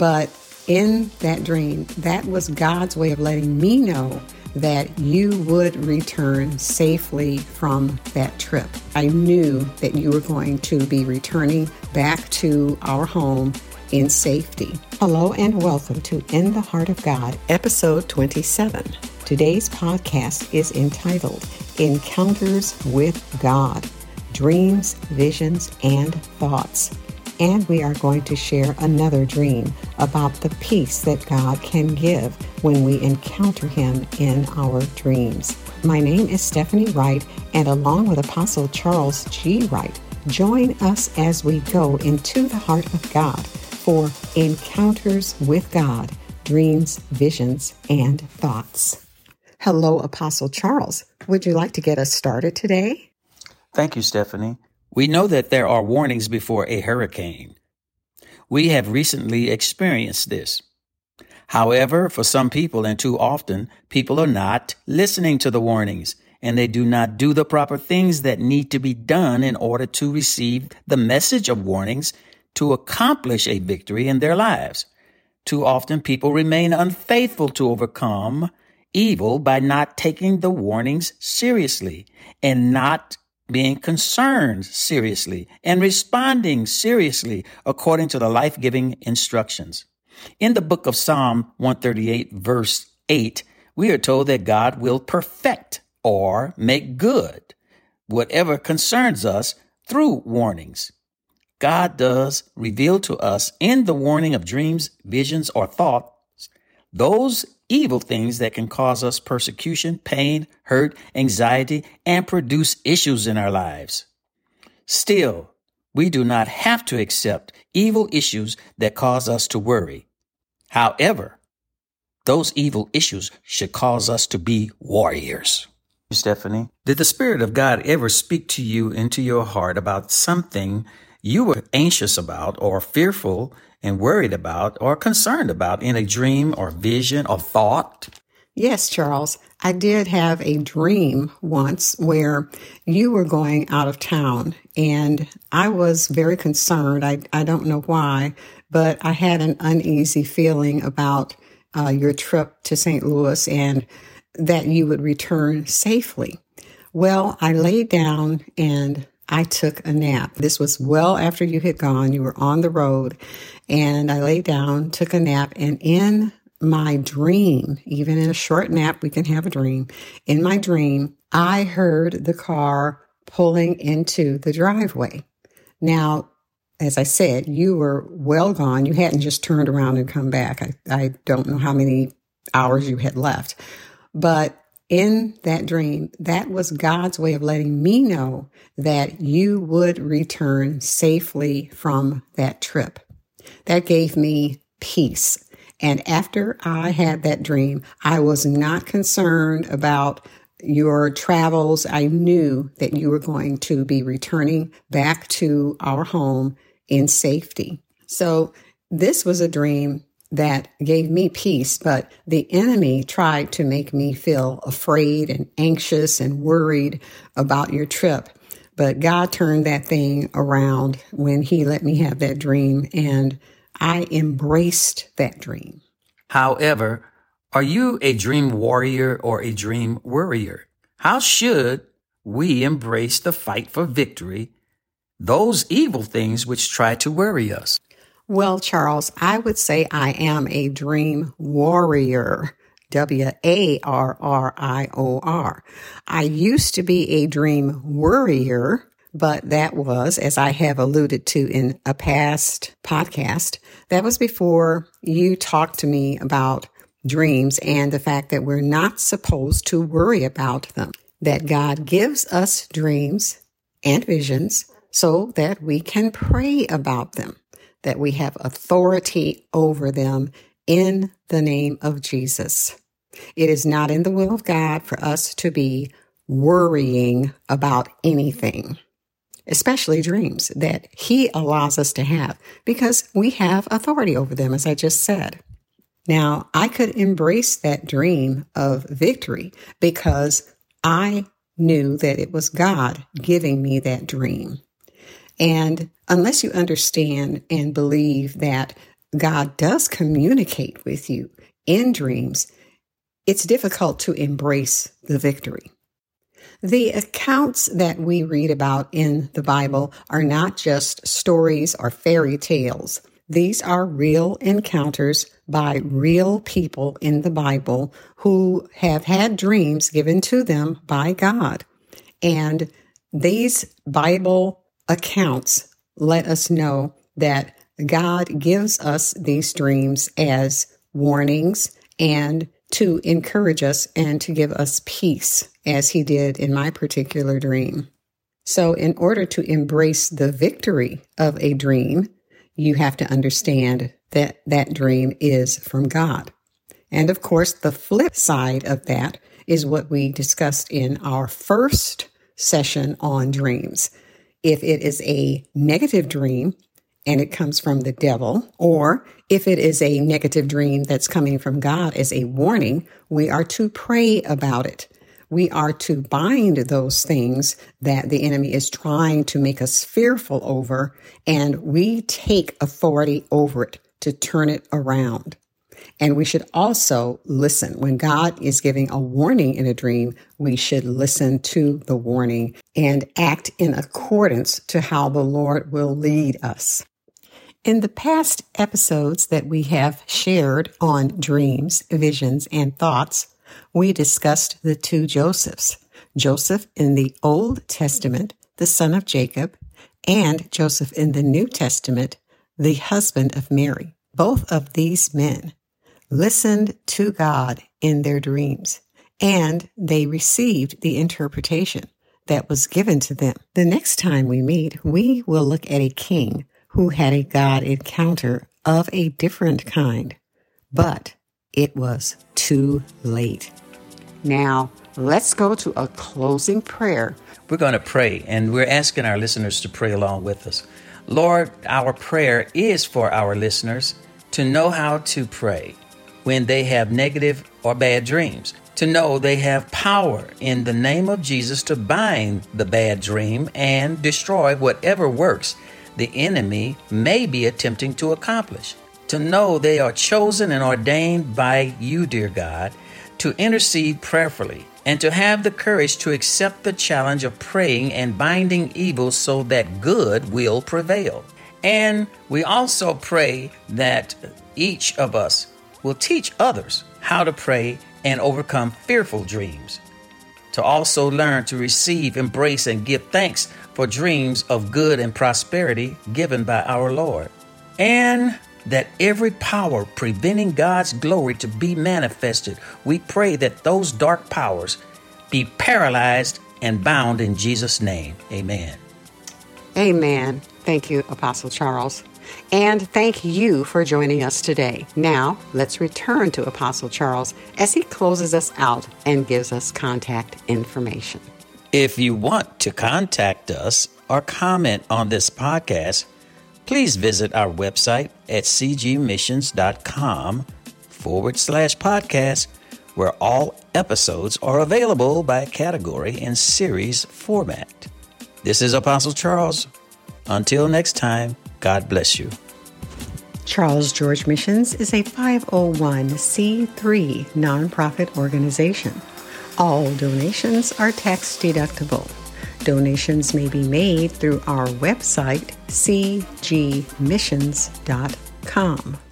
But in that dream, that was God's way of letting me know that you would return safely from that trip. I knew that you were going to be returning back to our home in safety. Hello and welcome to In the Heart of God, episode 27. Today's podcast is entitled Encounters with God Dreams, Visions, and Thoughts. And we are going to share another dream about the peace that God can give when we encounter Him in our dreams. My name is Stephanie Wright, and along with Apostle Charles G. Wright, join us as we go into the heart of God for encounters with God, dreams, visions, and thoughts. Hello, Apostle Charles. Would you like to get us started today? Thank you, Stephanie. We know that there are warnings before a hurricane. We have recently experienced this. However, for some people, and too often, people are not listening to the warnings and they do not do the proper things that need to be done in order to receive the message of warnings to accomplish a victory in their lives. Too often, people remain unfaithful to overcome evil by not taking the warnings seriously and not being concerned seriously and responding seriously according to the life giving instructions. In the book of Psalm 138, verse 8, we are told that God will perfect or make good whatever concerns us through warnings. God does reveal to us in the warning of dreams, visions, or thoughts those evil things that can cause us persecution, pain, hurt, anxiety, and produce issues in our lives. Still, we do not have to accept evil issues that cause us to worry. However, those evil issues should cause us to be warriors. Stephanie, did the Spirit of God ever speak to you into your heart about something you were anxious about or fearful and worried about or concerned about in a dream or vision or thought? Yes, Charles. I did have a dream once where you were going out of town and I was very concerned. I, I don't know why, but I had an uneasy feeling about uh, your trip to St. Louis and that you would return safely. Well, I laid down and I took a nap. This was well after you had gone. You were on the road and I laid down, took a nap and in my dream, even in a short nap, we can have a dream. In my dream, I heard the car pulling into the driveway. Now, as I said, you were well gone. You hadn't just turned around and come back. I, I don't know how many hours you had left, but in that dream, that was God's way of letting me know that you would return safely from that trip. That gave me peace. And after I had that dream, I was not concerned about your travels. I knew that you were going to be returning back to our home in safety. So this was a dream that gave me peace, but the enemy tried to make me feel afraid and anxious and worried about your trip. But God turned that thing around when He let me have that dream, and I embraced that dream. However, are you a dream warrior or a dream worrier? How should we embrace the fight for victory, those evil things which try to worry us? Well, Charles, I would say I am a dream warrior. W A R R I O R. I used to be a dream worrier, but that was, as I have alluded to in a past podcast, that was before you talked to me about dreams and the fact that we're not supposed to worry about them, that God gives us dreams and visions so that we can pray about them that we have authority over them in the name of Jesus. It is not in the will of God for us to be worrying about anything, especially dreams that He allows us to have because we have authority over them, as I just said. Now, I could embrace that dream of victory because I knew that it was God giving me that dream. And unless you understand and believe that God does communicate with you in dreams, it's difficult to embrace the victory. The accounts that we read about in the Bible are not just stories or fairy tales. These are real encounters by real people in the Bible who have had dreams given to them by God. And these Bible accounts let us know that God gives us these dreams as warnings and to encourage us and to give us peace, as he did in my particular dream. So, in order to embrace the victory of a dream, you have to understand that that dream is from God. And of course, the flip side of that is what we discussed in our first session on dreams. If it is a negative dream, and it comes from the devil, or if it is a negative dream that's coming from God as a warning, we are to pray about it. We are to bind those things that the enemy is trying to make us fearful over, and we take authority over it to turn it around. And we should also listen. When God is giving a warning in a dream, we should listen to the warning and act in accordance to how the Lord will lead us. In the past episodes that we have shared on dreams, visions, and thoughts, we discussed the two Josephs Joseph in the Old Testament, the son of Jacob, and Joseph in the New Testament, the husband of Mary. Both of these men listened to God in their dreams, and they received the interpretation that was given to them. The next time we meet, we will look at a king who had a God encounter of a different kind, but it was too late. Now, let's go to a closing prayer. We're going to pray, and we're asking our listeners to pray along with us. Lord, our prayer is for our listeners to know how to pray when they have negative or bad dreams, to know they have power in the name of Jesus to bind the bad dream and destroy whatever works the enemy may be attempting to accomplish. To know they are chosen and ordained by you, dear God, to intercede prayerfully, and to have the courage to accept the challenge of praying and binding evil so that good will prevail. And we also pray that each of us will teach others how to pray and overcome fearful dreams. To also learn to receive, embrace, and give thanks for dreams of good and prosperity given by our Lord, and that every power preventing God's glory to be manifested, we pray that those dark powers be paralyzed and bound in Jesus' name. Amen. Amen. Thank you, Apostle Charles. And thank you for joining us today. Now, let's return to Apostle Charles as he closes us out and gives us contact information. If you want to contact us or comment on this podcast, please visit our website at cgmissions.com forward slash podcast, where all episodes are available by category and series format. This is Apostle Charles. Until next time, God bless you. Charles George Missions is a 501c3 nonprofit organization. All donations are tax deductible. Donations may be made through our website, cgmissions.com.